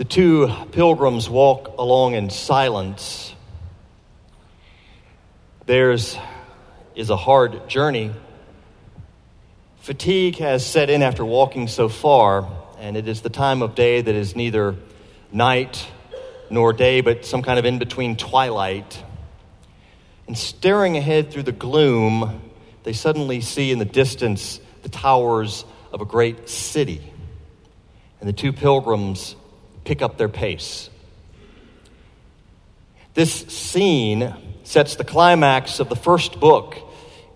The two pilgrims walk along in silence. Theirs is a hard journey. Fatigue has set in after walking so far, and it is the time of day that is neither night nor day, but some kind of in between twilight. And staring ahead through the gloom, they suddenly see in the distance the towers of a great city. And the two pilgrims pick up their pace. This scene sets the climax of the first book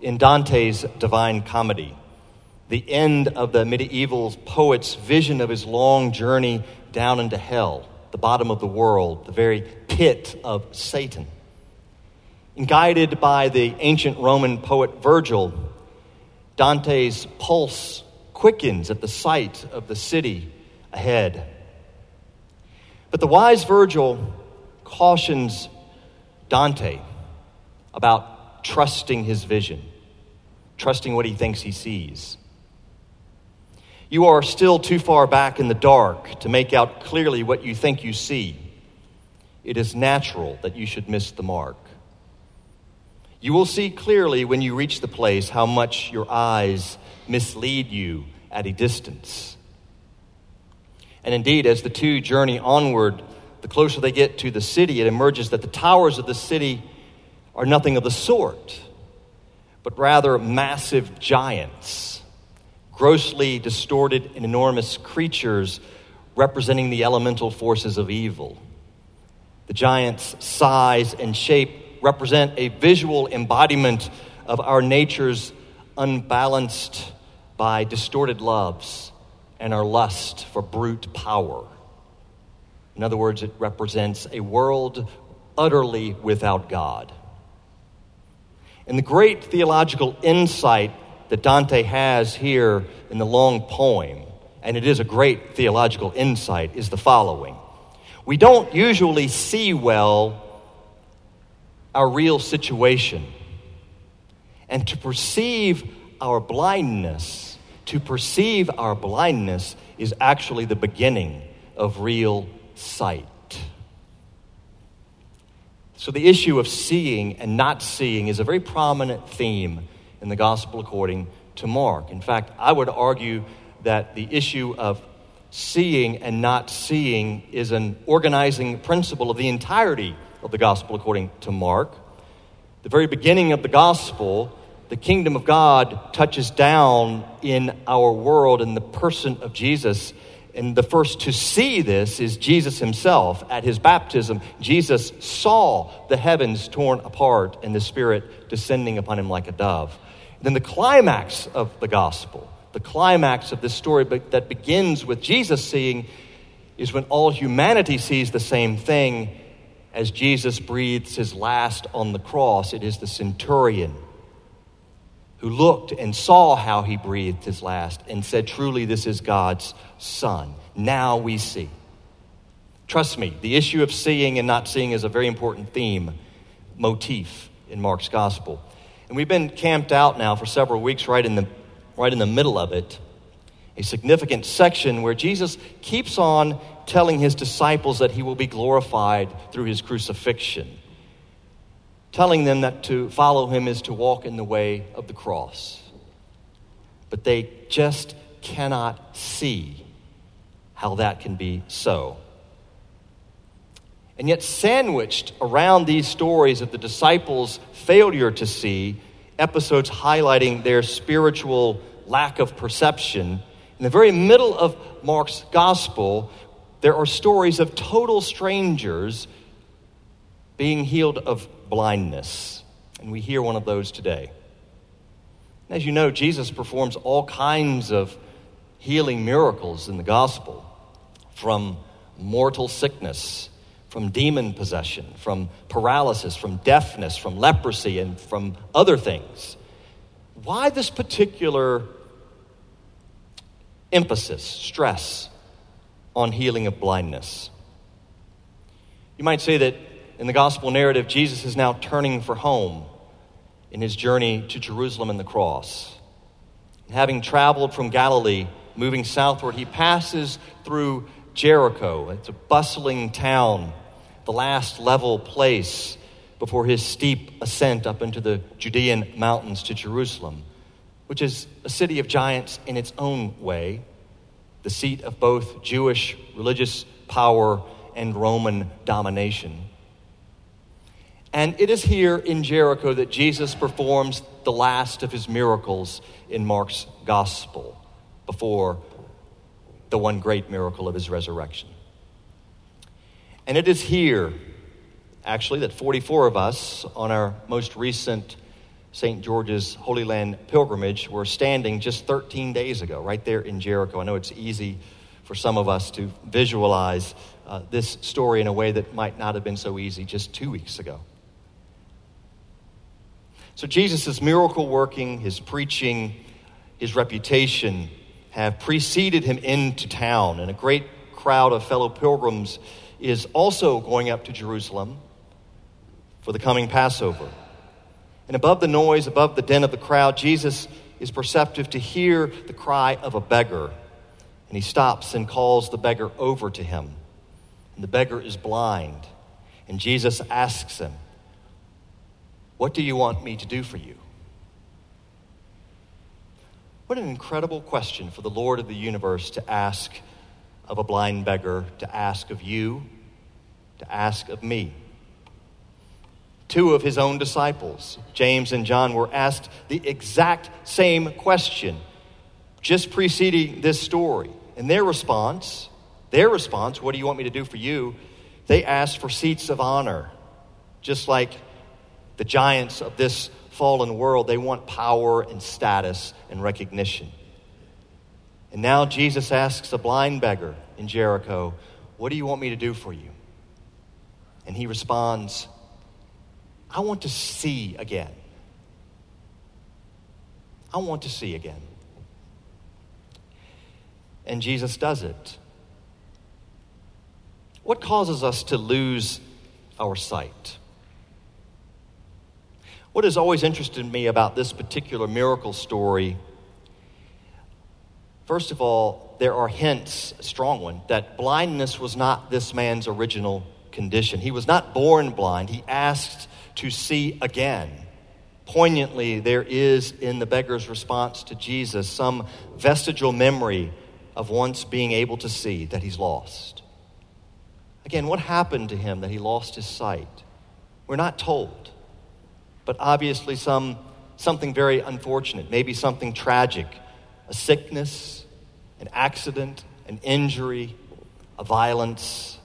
in Dante's Divine Comedy, the end of the medieval poet's vision of his long journey down into hell, the bottom of the world, the very pit of Satan. And guided by the ancient Roman poet Virgil, Dante's pulse quickens at the sight of the city ahead. But the wise Virgil cautions Dante about trusting his vision, trusting what he thinks he sees. You are still too far back in the dark to make out clearly what you think you see. It is natural that you should miss the mark. You will see clearly when you reach the place how much your eyes mislead you at a distance. And indeed, as the two journey onward, the closer they get to the city, it emerges that the towers of the city are nothing of the sort, but rather massive giants, grossly distorted and enormous creatures representing the elemental forces of evil. The giants' size and shape represent a visual embodiment of our nature's unbalanced by distorted loves and our lust for brute power. In other words, it represents a world utterly without God. And the great theological insight that Dante has here in the long poem, and it is a great theological insight, is the following We don't usually see well our real situation. And to perceive our blindness to perceive our blindness is actually the beginning of real sight. So, the issue of seeing and not seeing is a very prominent theme in the gospel according to Mark. In fact, I would argue that the issue of seeing and not seeing is an organizing principle of the entirety of the gospel according to Mark. The very beginning of the gospel the kingdom of God touches down in our world in the person of Jesus. And the first to see this is Jesus himself. At his baptism, Jesus saw the heavens torn apart and the Spirit descending upon him like a dove. And then the climax of the gospel, the climax of this story that begins with Jesus seeing, is when all humanity sees the same thing as Jesus breathes his last on the cross. It is the centurion who looked and saw how he breathed his last and said, Truly, this is God's Son. Now we see. Trust me, the issue of seeing and not seeing is a very important theme, motif in Mark's gospel. And we've been camped out now for several weeks right in the, right in the middle of it, a significant section where Jesus keeps on telling his disciples that he will be glorified through his crucifixion telling them that to follow him is to walk in the way of the cross. But they just cannot see how that can be so. And yet, sandwiched around these stories of the disciples' failure to see, episodes highlighting their spiritual lack of perception, in the very middle of Mark's gospel, there are stories of total strangers being healed of blindness. And we hear one of those today. As you know, Jesus performs all kinds of healing miracles in the gospel from mortal sickness, from demon possession, from paralysis, from deafness, from leprosy, and from other things. Why this particular emphasis, stress on healing of blindness? You might say that in the gospel narrative, Jesus is now turning for home in his journey to Jerusalem and the cross. having traveled from Galilee, moving southward, he passes through Jericho. It's a bustling town, the last level place before his steep ascent up into the Judean mountains to Jerusalem, which is a city of giants in its own way, the seat of both Jewish religious power and Roman domination. And it is here in Jericho that Jesus performs the last of his miracles in Mark's gospel before the one great miracle of his resurrection. And it is here, actually, that 44 of us on our most recent St. George's Holy Land pilgrimage were standing just 13 days ago, right there in Jericho. I know it's easy for some of us to visualize uh, this story in a way that might not have been so easy just two weeks ago. So, Jesus' miracle working, his preaching, his reputation have preceded him into town, and a great crowd of fellow pilgrims is also going up to Jerusalem for the coming Passover. And above the noise, above the din of the crowd, Jesus is perceptive to hear the cry of a beggar. And he stops and calls the beggar over to him. And the beggar is blind. And Jesus asks him, what do you want me to do for you? What an incredible question for the Lord of the universe to ask of a blind beggar, to ask of you, to ask of me. Two of his own disciples, James and John, were asked the exact same question just preceding this story. And their response, their response, what do you want me to do for you? They asked for seats of honor, just like the giants of this fallen world, they want power and status and recognition. And now Jesus asks a blind beggar in Jericho, What do you want me to do for you? And he responds, I want to see again. I want to see again. And Jesus does it. What causes us to lose our sight? What has always interested me about this particular miracle story, first of all, there are hints, a strong one, that blindness was not this man's original condition. He was not born blind, he asked to see again. Poignantly, there is in the beggar's response to Jesus some vestigial memory of once being able to see that he's lost. Again, what happened to him that he lost his sight? We're not told but obviously some, something very unfortunate, maybe something tragic a sickness, an accident, an injury, a violence,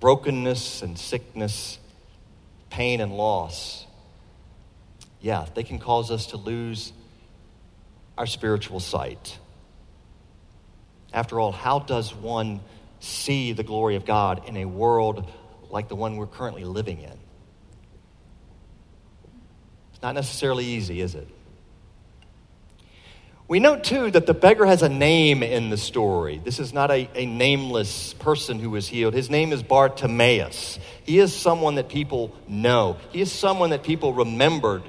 brokenness and sickness, pain and loss. Yeah, they can cause us to lose our spiritual sight. After all, how does one see the glory of God in a world like the one we're currently living in? Not necessarily easy, is it? We note too that the beggar has a name in the story. This is not a, a nameless person who was healed. His name is Bartimaeus. He is someone that people know, he is someone that people remembered.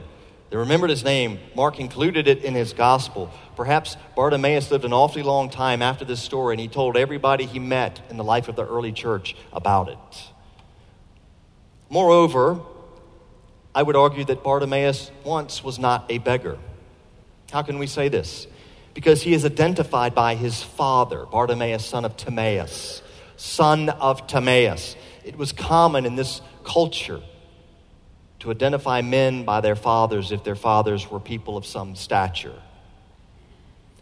They remembered his name. Mark included it in his gospel. Perhaps Bartimaeus lived an awfully long time after this story, and he told everybody he met in the life of the early church about it. Moreover, I would argue that Bartimaeus once was not a beggar. How can we say this? Because he is identified by his father, Bartimaeus, son of Timaeus, son of Timaeus. It was common in this culture to identify men by their fathers if their fathers were people of some stature.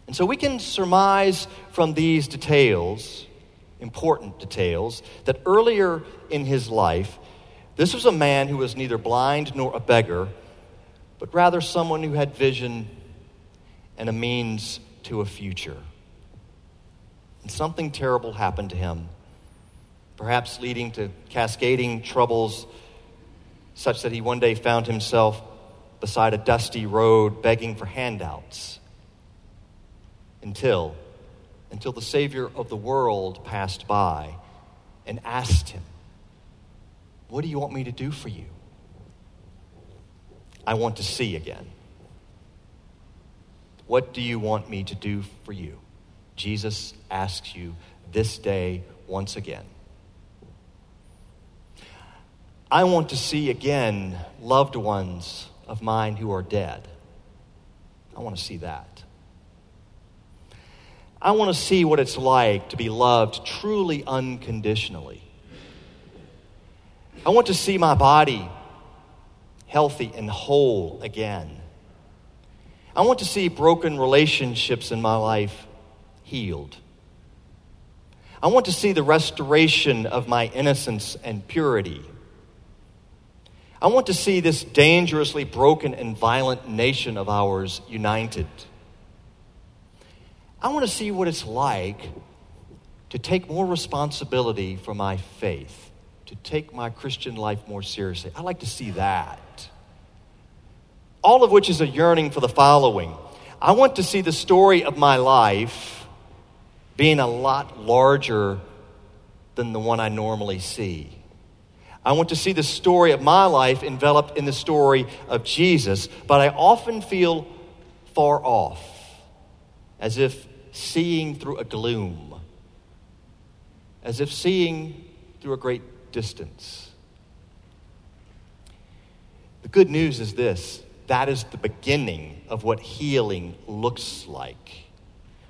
And so we can surmise from these details, important details, that earlier in his life, this was a man who was neither blind nor a beggar, but rather someone who had vision and a means to a future. And something terrible happened to him, perhaps leading to cascading troubles such that he one day found himself beside a dusty road begging for handouts until until the savior of the world passed by and asked him what do you want me to do for you? I want to see again. What do you want me to do for you? Jesus asks you this day once again. I want to see again loved ones of mine who are dead. I want to see that. I want to see what it's like to be loved truly unconditionally. I want to see my body healthy and whole again. I want to see broken relationships in my life healed. I want to see the restoration of my innocence and purity. I want to see this dangerously broken and violent nation of ours united. I want to see what it's like to take more responsibility for my faith, to take my Christian life more seriously. I like to see that. All of which is a yearning for the following I want to see the story of my life being a lot larger than the one I normally see. I want to see the story of my life enveloped in the story of Jesus, but I often feel far off, as if seeing through a gloom, as if seeing through a great distance. The good news is this that is the beginning of what healing looks like.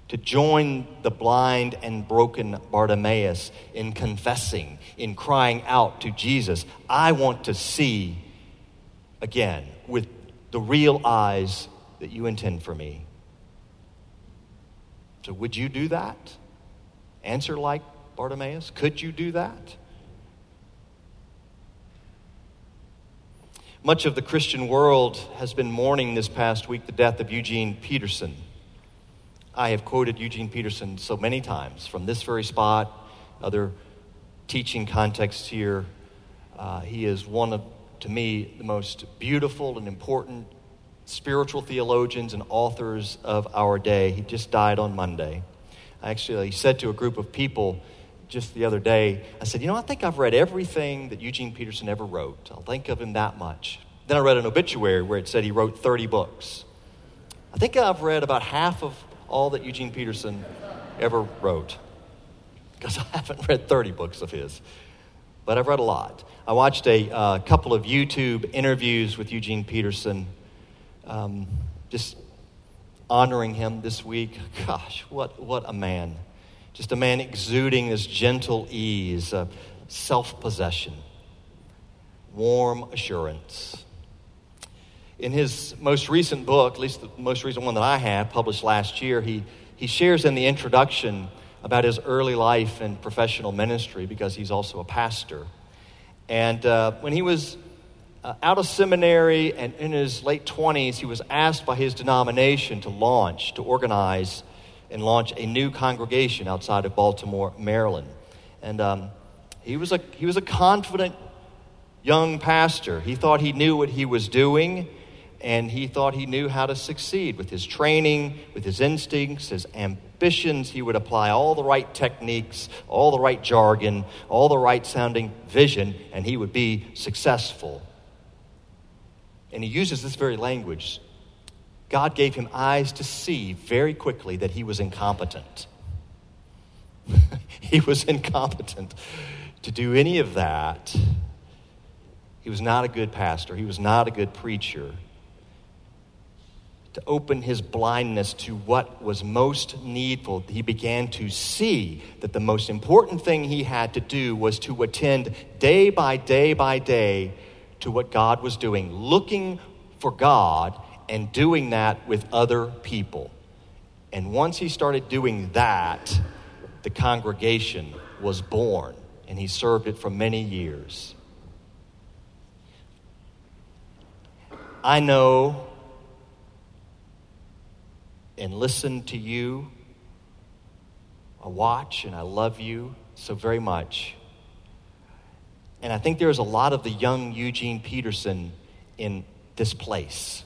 To join the blind and broken Bartimaeus in confessing, in crying out to Jesus, I want to see again with the real eyes that you intend for me. So, would you do that? Answer like Bartimaeus? Could you do that? Much of the Christian world has been mourning this past week the death of Eugene Peterson. I have quoted Eugene Peterson so many times from this very spot, other teaching contexts here. Uh, he is one of, to me, the most beautiful and important spiritual theologians and authors of our day. He just died on Monday. I actually said to a group of people just the other day, I said, You know, I think I've read everything that Eugene Peterson ever wrote. I'll think of him that much. Then I read an obituary where it said he wrote 30 books. I think I've read about half of all that Eugene Peterson ever wrote because I haven't read 30 books of his, but I've read a lot. I watched a uh, couple of YouTube interviews with Eugene Peterson um, just honoring him this week. Gosh, what, what a man. Just a man exuding this gentle ease, uh, self possession, warm assurance. In his most recent book, at least the most recent one that I have, published last year, he, he shares in the introduction about his early life and professional ministry because he's also a pastor. And uh, when he was uh, out of seminary and in his late 20s, he was asked by his denomination to launch, to organize and launch a new congregation outside of Baltimore, Maryland. And um, he, was a, he was a confident young pastor. He thought he knew what he was doing, and he thought he knew how to succeed with his training, with his instincts, his ambitions. He would apply all the right techniques, all the right jargon, all the right sounding vision, and he would be successful. And he uses this very language. God gave him eyes to see very quickly that he was incompetent. he was incompetent to do any of that. He was not a good pastor, he was not a good preacher. To open his blindness to what was most needful, he began to see that the most important thing he had to do was to attend day by day by day to what God was doing, looking for God and doing that with other people. And once he started doing that, the congregation was born, and he served it for many years. I know and listen to you. I watch and I love you so very much. And I think there's a lot of the young Eugene Peterson in this place,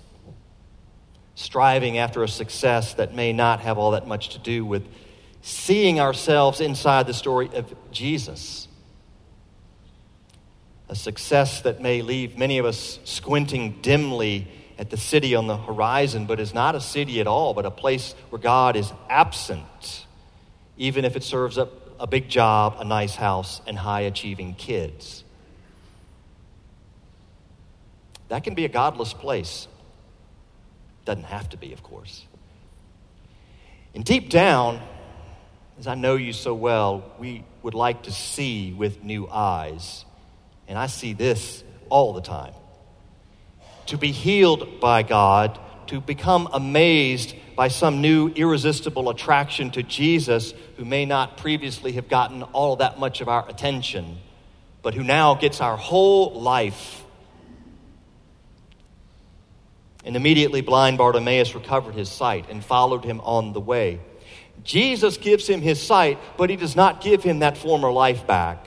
striving after a success that may not have all that much to do with seeing ourselves inside the story of Jesus. A success that may leave many of us squinting dimly at the city on the horizon, but is not a city at all, but a place where God is absent, even if it serves up a big job, a nice house, and high achieving kids. That can be a godless place. Doesn't have to be, of course. And deep down, as I know you so well, we would like to see with new eyes. And I see this all the time. To be healed by God, to become amazed by some new irresistible attraction to Jesus who may not previously have gotten all that much of our attention, but who now gets our whole life. And immediately blind Bartimaeus recovered his sight and followed him on the way. Jesus gives him his sight, but he does not give him that former life back.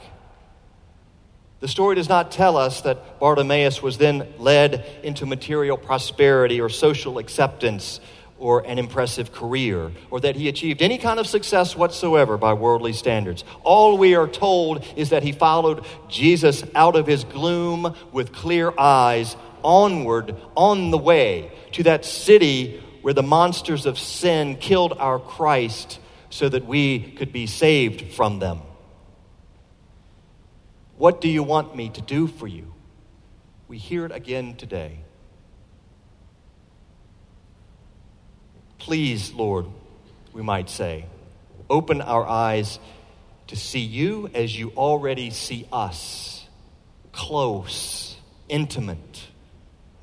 The story does not tell us that Bartimaeus was then led into material prosperity or social acceptance or an impressive career, or that he achieved any kind of success whatsoever by worldly standards. All we are told is that he followed Jesus out of his gloom with clear eyes onward on the way to that city where the monsters of sin killed our Christ so that we could be saved from them. What do you want me to do for you? We hear it again today. Please, Lord, we might say, open our eyes to see you as you already see us close, intimate,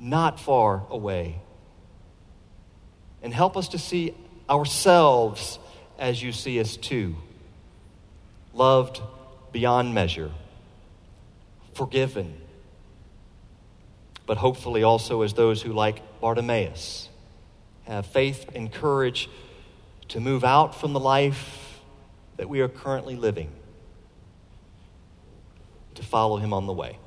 not far away. And help us to see ourselves as you see us too loved beyond measure, forgiven, but hopefully also as those who, like Bartimaeus, have faith and courage to move out from the life that we are currently living, to follow him on the way.